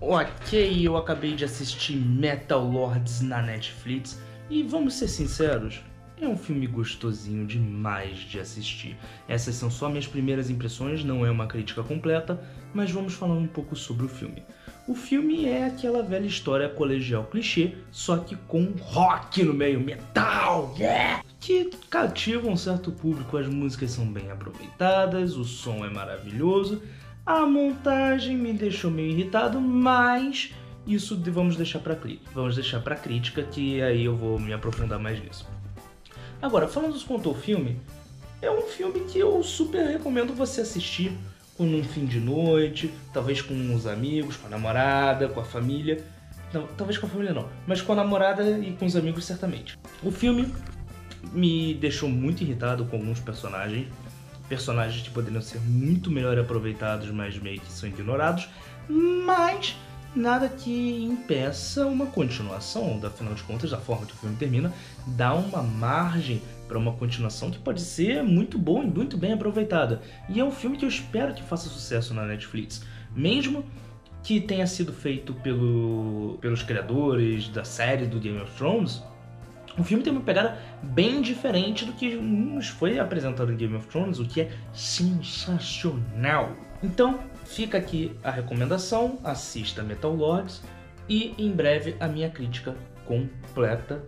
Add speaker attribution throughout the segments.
Speaker 1: Ok, eu acabei de assistir Metal Lords na Netflix e vamos ser sinceros, é um filme gostosinho demais de assistir. Essas são só minhas primeiras impressões, não é uma crítica completa, mas vamos falar um pouco sobre o filme. O filme é aquela velha história colegial clichê, só que com rock no meio, metal, yeah! Que cativa um certo público, as músicas são bem aproveitadas, o som é maravilhoso, a montagem me deixou meio irritado, mas isso vamos deixar para vamos deixar para crítica que aí eu vou me aprofundar mais nisso. Agora, falando quanto ao filme, é um filme que eu super recomendo você assistir com um fim de noite, talvez com os amigos, com a namorada, com a família. Não, talvez com a família não, mas com a namorada e com os amigos certamente. O filme me deixou muito irritado com alguns personagens, personagens que poderiam ser muito melhor aproveitados, mas meio que são ignorados, mas nada que impeça uma continuação, afinal de contas, da forma que o filme termina, dá uma margem para uma continuação que pode ser muito boa e muito bem aproveitada. E é um filme que eu espero que faça sucesso na Netflix, mesmo que tenha sido feito pelo, pelos criadores da série do Game of Thrones. O filme tem uma pegada bem diferente do que nos foi apresentado em Game of Thrones, o que é sensacional. Então, fica aqui a recomendação, assista Metal Lords e em breve a minha crítica completa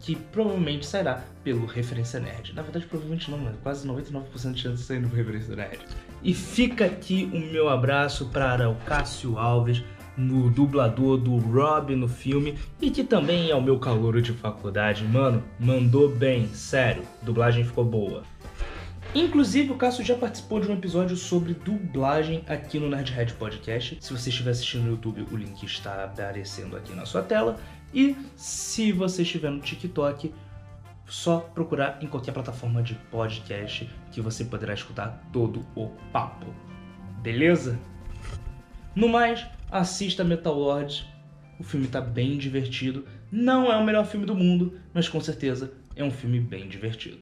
Speaker 1: que provavelmente sairá pelo Referência Nerd. Na verdade, provavelmente não, mas quase 99% de chance de sair no Referência Nerd. E fica aqui o meu abraço para o Cássio Alves, no dublador do Rob no filme e que também é o meu calouro de faculdade. Mano, mandou bem, sério, dublagem ficou boa. Inclusive, o Cássio já participou de um episódio sobre dublagem aqui no Nerdhead Podcast. Se você estiver assistindo no YouTube, o link está aparecendo aqui na sua tela. E se você estiver no TikTok, só procurar em qualquer plataforma de podcast que você poderá escutar todo o papo. Beleza? No mais, assista Metal Lords. O filme está bem divertido. Não é o melhor filme do mundo, mas com certeza é um filme bem divertido.